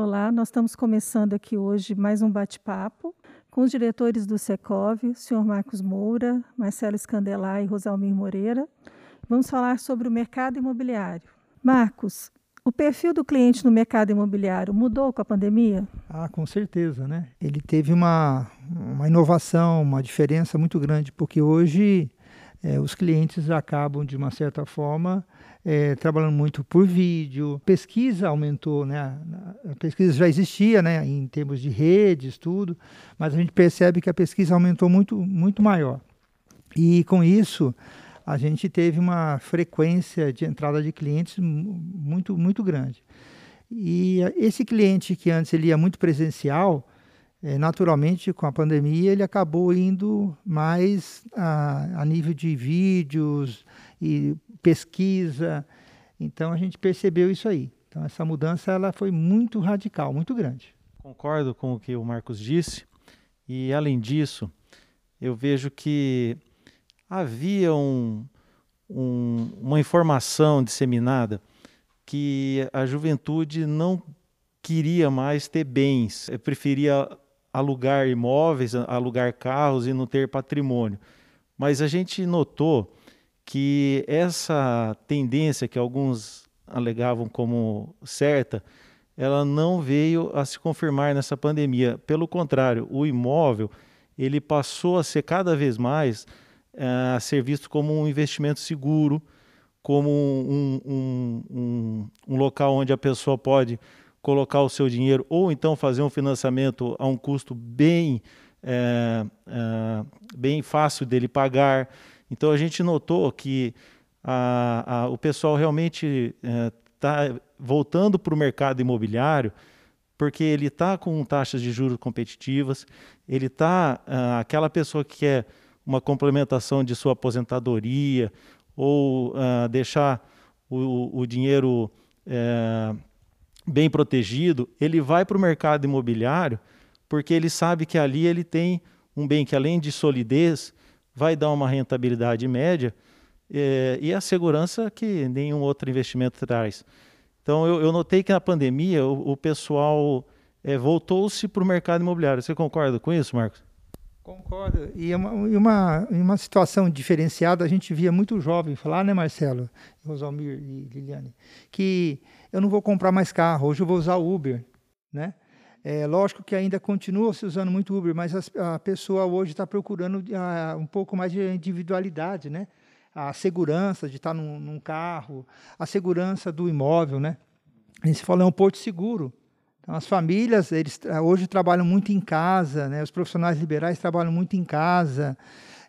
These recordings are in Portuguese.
Olá, nós estamos começando aqui hoje mais um bate-papo com os diretores do Secov, o senhor Marcos Moura, Marcelo Escandelar e Rosalmir Moreira. Vamos falar sobre o mercado imobiliário. Marcos, o perfil do cliente no mercado imobiliário mudou com a pandemia? Ah, com certeza, né? Ele teve uma, uma inovação, uma diferença muito grande, porque hoje é, os clientes acabam, de uma certa forma, é, trabalhando muito por vídeo. Pesquisa aumentou, né? A pesquisa já existia, né? Em termos de redes, tudo, mas a gente percebe que a pesquisa aumentou muito, muito maior. E com isso, a gente teve uma frequência de entrada de clientes muito, muito grande. E esse cliente que antes ele ia muito presencial, é, naturalmente com a pandemia ele acabou indo mais a, a nível de vídeos e pesquisa. Então a gente percebeu isso aí. Então essa mudança ela foi muito radical, muito grande. Concordo com o que o Marcos disse. E além disso, eu vejo que havia um, um, uma informação disseminada que a juventude não queria mais ter bens, preferia alugar imóveis, alugar carros e não ter patrimônio. Mas a gente notou que essa tendência que alguns alegavam como certa, ela não veio a se confirmar nessa pandemia. Pelo contrário, o imóvel ele passou a ser cada vez mais uh, a ser visto como um investimento seguro, como um, um, um, um local onde a pessoa pode colocar o seu dinheiro ou então fazer um financiamento a um custo bem, é, é, bem fácil dele pagar. Então a gente notou que a, a, o pessoal realmente está é, voltando para o mercado imobiliário porque ele está com taxas de juros competitivas, ele está uh, aquela pessoa que quer uma complementação de sua aposentadoria ou uh, deixar o, o dinheiro uh, bem protegido, ele vai para o mercado imobiliário porque ele sabe que ali ele tem um bem que, além de solidez, vai dar uma rentabilidade média é, e a segurança que nenhum outro investimento traz. Então, eu, eu notei que na pandemia o, o pessoal é, voltou-se para o mercado imobiliário. Você concorda com isso, Marcos? Concordo. E uma, uma, uma situação diferenciada, a gente via muito jovem falar, né, Marcelo, Rosalmir e Liliane, que eu não vou comprar mais carro, hoje eu vou usar Uber, né? É lógico que ainda continua se usando muito Uber, mas a, a pessoa hoje está procurando uh, um pouco mais de individualidade, né? A segurança de estar tá num, num carro, a segurança do imóvel, né? A gente fala é um porto seguro. Então, as famílias, eles hoje trabalham muito em casa, né? os profissionais liberais trabalham muito em casa.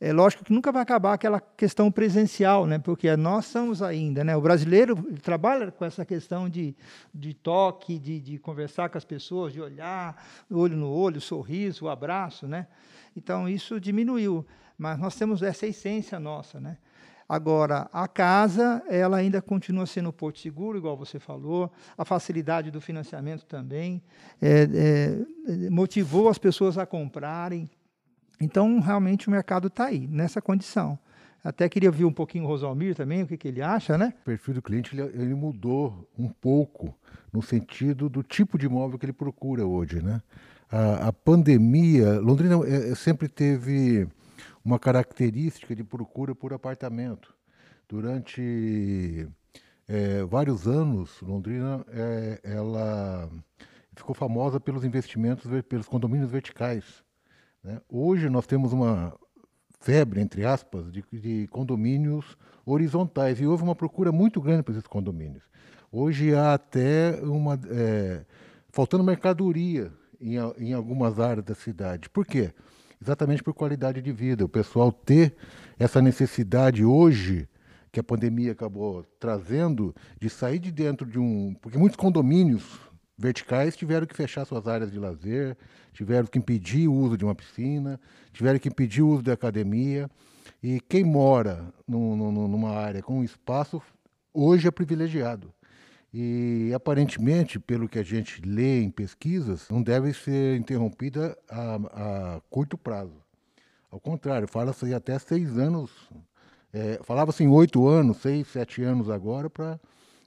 É lógico que nunca vai acabar aquela questão presencial, né? porque nós somos ainda. Né? O brasileiro trabalha com essa questão de, de toque, de, de conversar com as pessoas, de olhar, olho no olho, sorriso, o abraço. Né? Então, isso diminuiu. Mas nós temos essa essência nossa. Né? Agora, a casa, ela ainda continua sendo porto seguro, igual você falou, a facilidade do financiamento também é, é, motivou as pessoas a comprarem. Então, realmente, o mercado está aí, nessa condição. Até queria ouvir um pouquinho o Rosalmir também, o que, que ele acha, né? O perfil do cliente ele, ele, mudou um pouco no sentido do tipo de imóvel que ele procura hoje, né? A, a pandemia, Londrina é, sempre teve uma característica de procura por apartamento. Durante é, vários anos, Londrina é, ela ficou famosa pelos investimentos, pelos condomínios verticais. Né? Hoje nós temos uma febre, entre aspas, de, de, condomínios horizontais e houve uma procura muito grande por esses condomínios. Hoje há até uma é, faltando mercadoria em, em algumas áreas da cidade. Por quê? exatamente por qualidade de vida. O pessoal ter essa necessidade hoje que a pandemia acabou trazendo de sair de dentro de um, porque muitos condomínios verticais tiveram que fechar suas áreas de lazer, tiveram que impedir o uso de uma piscina, tiveram que impedir o uso da academia. E quem mora numa área com espaço hoje é privilegiado. E aparentemente, pelo que a gente lê em pesquisas, não deve ser interrompida a, a curto prazo. Ao contrário, fala-se até seis anos, é, falava-se em oito anos, seis, sete anos agora, para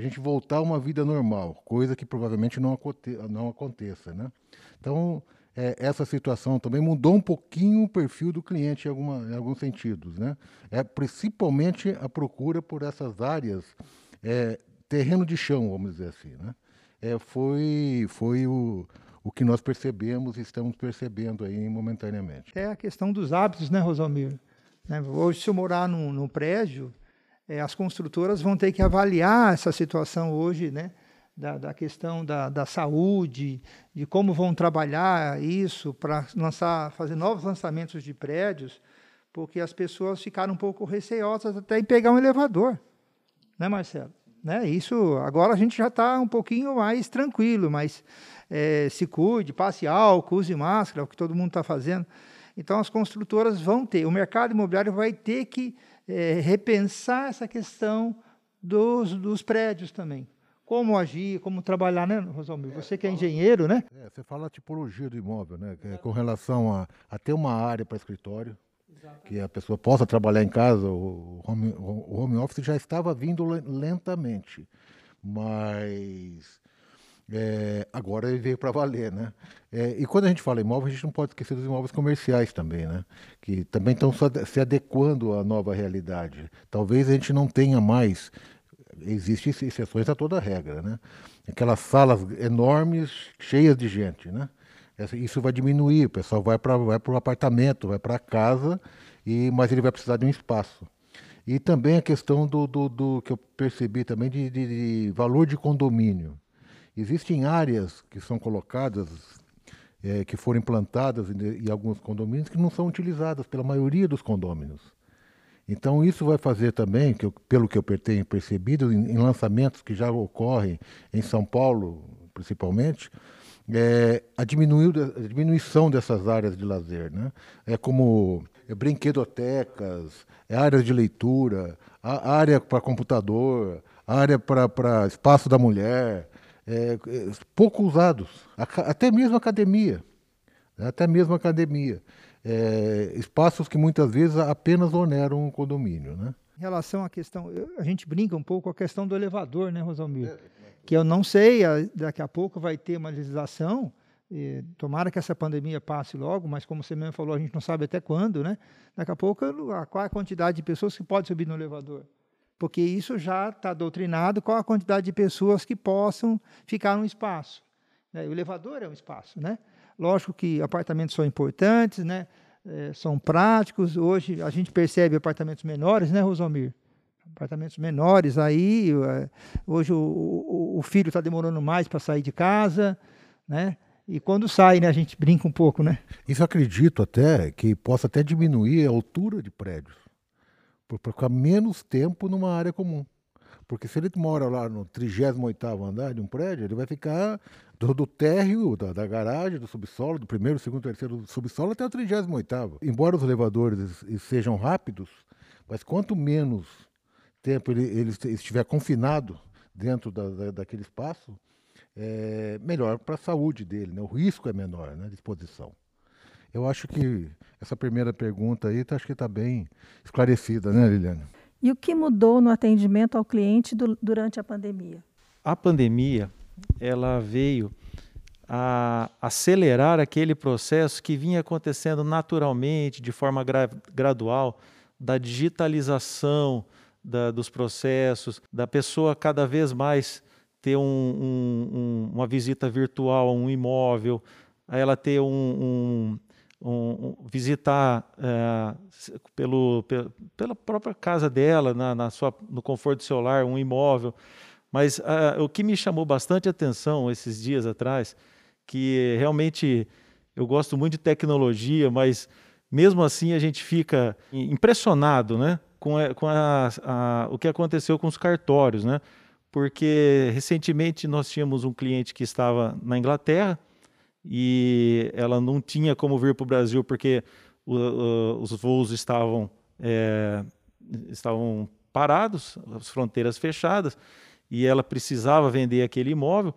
a gente voltar a uma vida normal, coisa que provavelmente não, aconte não aconteça. Né? Então, é, essa situação também mudou um pouquinho o perfil do cliente em, alguma, em alguns sentidos. Né? É, principalmente a procura por essas áreas, é, terreno de chão, vamos dizer assim. Né? É, foi foi o, o que nós percebemos e estamos percebendo aí momentaneamente. É a questão dos hábitos, né, Rosalmir? Né? Hoje, se eu morar num, num prédio, é, as construtoras vão ter que avaliar essa situação hoje, né? Da, da questão da, da saúde, de como vão trabalhar isso para lançar, fazer novos lançamentos de prédios, porque as pessoas ficaram um pouco receosas até em pegar um elevador, né, Marcelo? Né? Isso agora a gente já está um pouquinho mais tranquilo, mas é, se cuide, passe álcool, use máscara, é o que todo mundo está fazendo. Então as construtoras vão ter, o mercado imobiliário vai ter que é, repensar essa questão dos, dos prédios também. Como agir, como trabalhar, né, Rosalmir? Você que é engenheiro, né? É, você fala a tipologia do imóvel, né? É com relação a, a ter uma área para escritório, que a pessoa possa trabalhar em casa. O home, o home office já estava vindo lentamente, mas é, agora ele veio para valer, né? É, e quando a gente fala imóvel, a gente não pode esquecer dos imóveis comerciais também, né? Que também estão se adequando à nova realidade. Talvez a gente não tenha mais, existem exceções a toda regra, né? Aquelas salas enormes, cheias de gente, né? Isso vai diminuir, o pessoal vai para vai o apartamento, vai para casa, e, mas ele vai precisar de um espaço. E também a questão do, do, do que eu percebi também de, de, de, valor de condomínio. Existem áreas que são colocadas, é, que foram implantadas em, em, alguns condomínios que não são utilizadas pela maioria dos condôminos. Então isso vai fazer também, que eu, pelo que eu tenho percebido, em, em lançamentos que já ocorrem em São Paulo, principalmente, é, a, a, diminuição dessas áreas de lazer, né? É como é, brinquedotecas, é áreas de leitura, a, área para computador, área para espaço da mulher, é, é, pouco usados, até mesmo academia, né? até mesmo academia. É, espaços que muitas vezes apenas oneram o condomínio, né? Em relação à questão, a gente brinca um pouco com a questão do elevador, né, Rosalmir? É que eu não sei, daqui a pouco vai ter uma legislação, tomara que essa pandemia passe logo, mas como você mesmo falou, a gente não sabe até quando, né? Daqui a pouco, qual a quantidade de pessoas que pode subir no elevador? Porque isso já está doutrinado, qual a quantidade de pessoas que possam ficar no espaço. Né? O elevador é um espaço, né? Lógico que apartamentos são importantes, né? É, são práticos. Hoje a gente percebe apartamentos menores, né, Rosalmir? apartamentos menores aí. É, hoje o, o filho está demorando mais para sair de casa, né? E quando sai, né, a gente brinca um pouco, né? Isso acredito até que possa até diminuir a altura de prédios, por ficar menos tempo numa área comum. Porque se ele mora lá no 38º andar de um prédio, ele vai ficar do, do térreo, da, da, garagem, do subsolo, do primeiro, segundo, terceiro subsolo até o 38º. Embora os elevadores sejam rápidos, mas quanto menos tempo ele, ele estiver confinado dentro da, da, daquele espaço, é melhor para a saúde dele, né? o risco é menor né, de exposição. Eu acho que essa primeira pergunta aí tá, acho que está bem esclarecida, né, Liliane? E o que mudou no atendimento ao cliente do, durante a pandemia? A pandemia ela veio a acelerar aquele processo que vinha acontecendo naturalmente, de forma gra gradual, da digitalização, da, dos processos, da pessoa cada vez mais ter um, um, um, uma visita virtual a um imóvel, a ela ter um, visitar é, pelo, pela própria casa dela, na, na, sua, no conforto do seu lar, um imóvel. Mas uh, o que me chamou bastante atenção esses dias atrás, que realmente eu gosto muito de tecnologia, mas mesmo assim a gente fica impressionado, né? com, a, com a, a, o que aconteceu com os cartórios, né? Porque recentemente nós tínhamos um cliente que estava na Inglaterra e ela não tinha como vir para o Brasil porque o, o, os voos estavam, é, estavam parados, as fronteiras fechadas, e ela precisava vender aquele imóvel.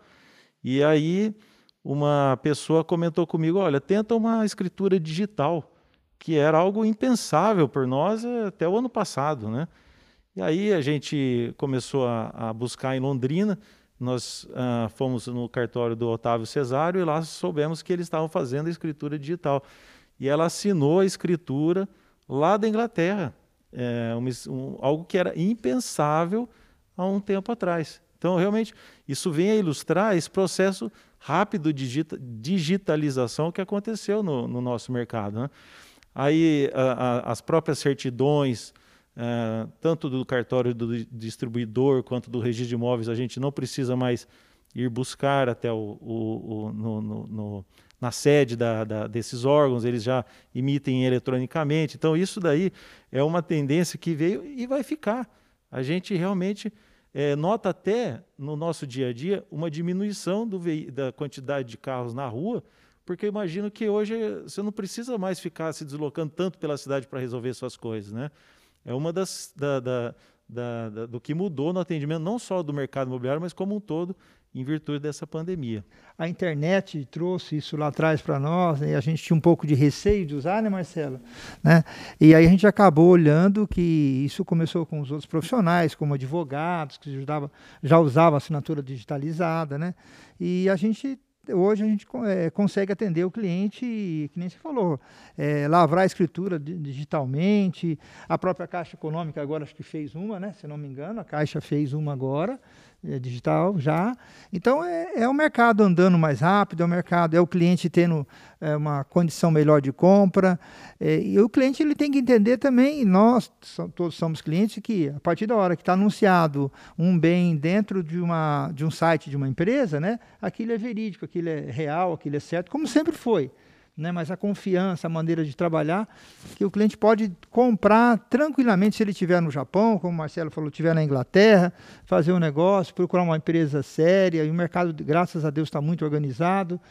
E aí uma pessoa comentou comigo: olha, tenta uma escritura digital que era algo impensável por nós até o ano passado, né? E aí a gente começou a, a buscar em Londrina, nós uh, fomos no cartório do Otávio Cesário e lá soubemos que eles estavam fazendo a escritura digital. E ela assinou a escritura lá da Inglaterra, é, um, um, algo que era impensável há um tempo atrás. Então, realmente, isso vem a ilustrar esse processo rápido de digitalização que aconteceu no, no nosso mercado. Né? Aí, a, a, as próprias certidões, Uh, tanto do cartório do distribuidor quanto do registro de imóveis, a gente não precisa mais ir buscar até o, o, o no, no, no, na sede da, da, desses órgãos, eles já emitem eletronicamente. Então, isso daí é uma tendência que veio e vai ficar. A gente realmente é, nota até no nosso dia a dia uma diminuição da quantidade de carros na rua, porque imagino que hoje você não precisa mais ficar se deslocando tanto pela cidade para resolver suas coisas, né? É uma das da, da, da, do que mudou no atendimento não só do mercado imobiliário, mas como um todo em virtude dessa pandemia. A internet trouxe isso lá atrás para nós, né, e a gente tinha um pouco de receio de usar, né, Marcelo? Né? E aí a gente acabou olhando que isso começou com os outros profissionais, como advogados, que ajudava, já usavam assinatura digitalizada, né? E a gente hoje a gente é, consegue atender o cliente, que nem você falou, é, lavrar a escritura digitalmente, a própria Caixa Econômica agora acho que fez uma, né? Se não me engano, a Caixa fez uma agora, é, digital já. Então é, é o mercado andando mais rápido, é o mercado, é o cliente tendo é, uma condição melhor de compra. É, e o cliente ele tem que entender também, nós todos somos clientes, que a partir da hora que está anunciado um bem dentro de, uma, de um site de uma empresa, né, aquilo é verídico, aquilo é real, aquilo é certo, como sempre foi né, mas a confiança, a maneira de trabalhar, que o cliente pode comprar tranquilamente se ele estiver no Japão, como o Marcelo falou, estiver na Inglaterra, fazer um negócio, procurar uma empresa séria, e o mercado, graças a Deus, está muito organizado.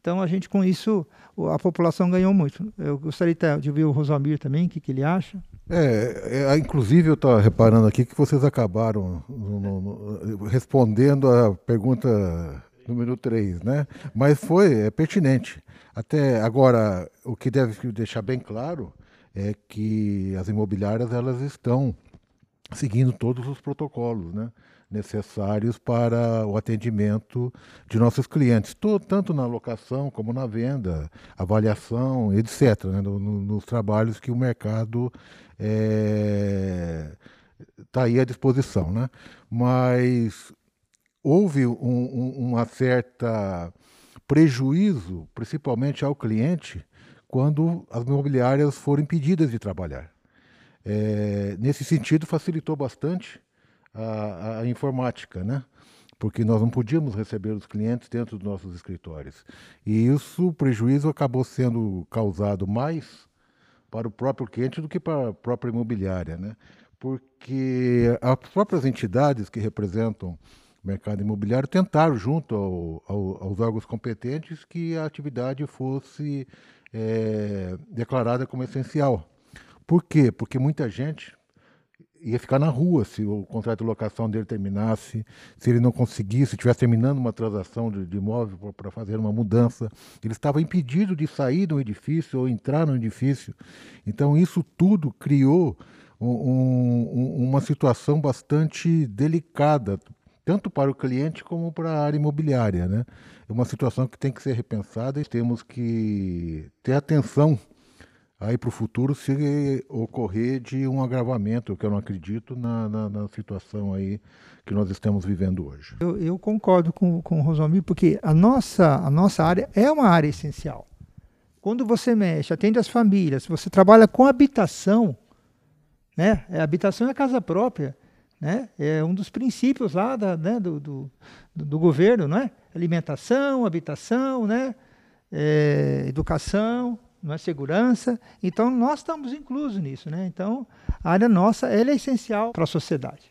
Então, a gente, com isso, a população ganhou muito. Eu gostaria de ouvir o Rosamir também, o que, que ele acha. É, é inclusive, eu estou reparando aqui que vocês acabaram no, no, no, respondendo a pergunta número 3, né? Mas foi é pertinente. Até agora, o que deve deixar bem claro é que as imobiliárias elas estão seguindo todos os protocolos, né? necessários para o atendimento de nossos clientes, tanto na locação como na venda, avaliação, etc., né, no, no, nos trabalhos que o mercado está é, tá aí à disposição. Né? Mas houve um, um, uma certa prejuízo, principalmente ao cliente, quando as imobiliárias foram impedidas de trabalhar. É, nesse sentido, facilitou bastante a, a, informática, né? porque nós não podíamos receber os clientes dentro dos nossos escritórios. E isso, o prejuízo acabou sendo causado mais para o próprio cliente do que para a própria imobiliária, né? porque as próprias entidades que representam mercado imobiliário tentaram, junto ao, ao, aos órgãos competentes, que a atividade fosse é, declarada como essencial. Por quê? Porque muita gente ia ficar na rua se o contrato de locação dele terminasse, se ele não conseguisse, estivesse terminando uma transação de, de imóvel para fazer uma mudança, ele estava impedido de sair do edifício ou entrar no edifício. Então, isso tudo criou um, um, uma situação bastante delicada tanto para o cliente como para a área imobiliária. Né? É uma situação que tem que ser repensada e temos que ter atenção aí para o futuro se ocorrer de um agravamento, que eu não acredito, na, na, na situação aí que nós estamos vivendo hoje. Eu, eu, concordo com, com o Rosomir, porque a nossa, a nossa área é uma área essencial. Quando você mexe, atende as famílias, você trabalha com habitação, né? É, habitação é casa própria. Né? É um dos princípios lá da, né, do, do, do, governo, não é? Alimentação, habitação, né? É, educação, não é? segurança. Então, nós estamos inclusos nisso. Né? Então, a área nossa é essencial para a sociedade.